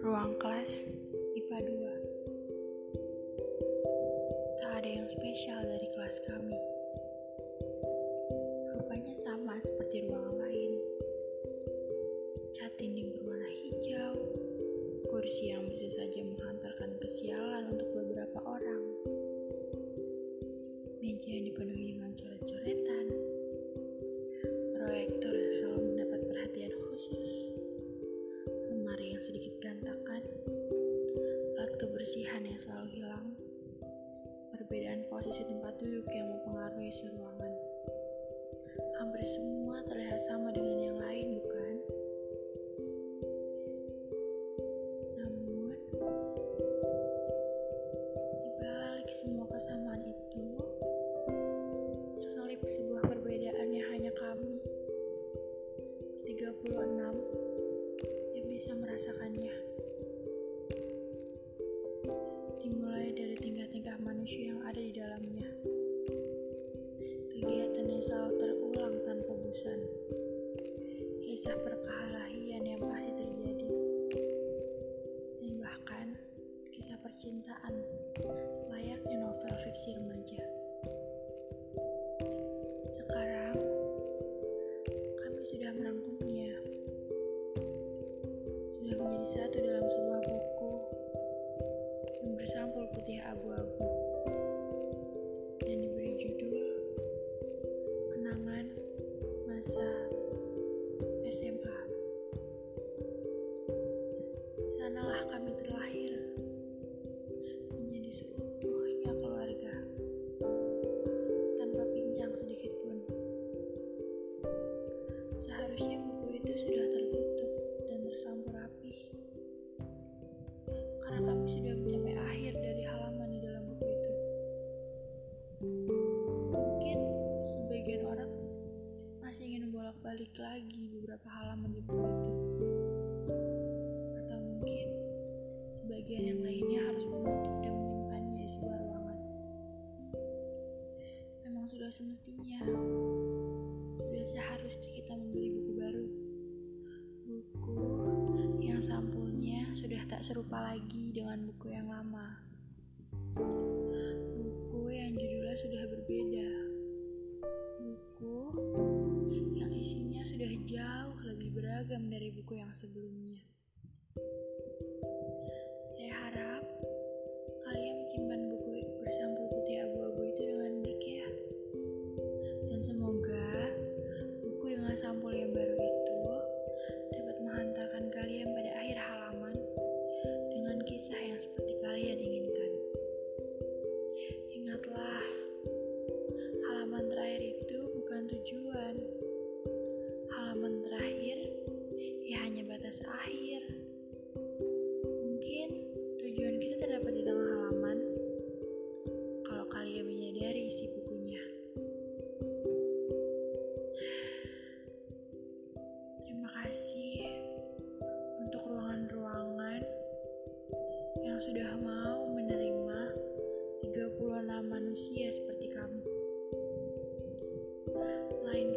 Ruang kelas IPA 2 Tak ada yang spesial dari kelas kami kebersihan yang selalu hilang, perbedaan posisi tempat duduk yang mempengaruhi ruangan. Hampir semua Selalu terulang tanpa bosan. Kisah perkelahian yang pasti terjadi. Dan bahkan kisah percintaan layaknya novel fiksi remaja. Sanalah kami terlahir menjadi seutuhnya keluarga tanpa pincang sedikit pun. Seharusnya buku itu sudah tertutup dan tersampur rapi. Karena kami sudah mencapai akhir dari halaman di dalam buku itu. Mungkin sebagian orang masih ingin bolak-balik lagi beberapa halaman di buku itu. Harus menutup dan menyimpannya sebuah ruangan. Memang sudah semestinya sudah seharusnya kita membeli buku baru. Buku yang sampulnya sudah tak serupa lagi dengan buku yang lama. Buku yang judulnya sudah berbeda. Buku yang isinya sudah jauh lebih beragam dari buku yang sebelumnya. Sudah mau menerima 36 manusia seperti kamu. Lain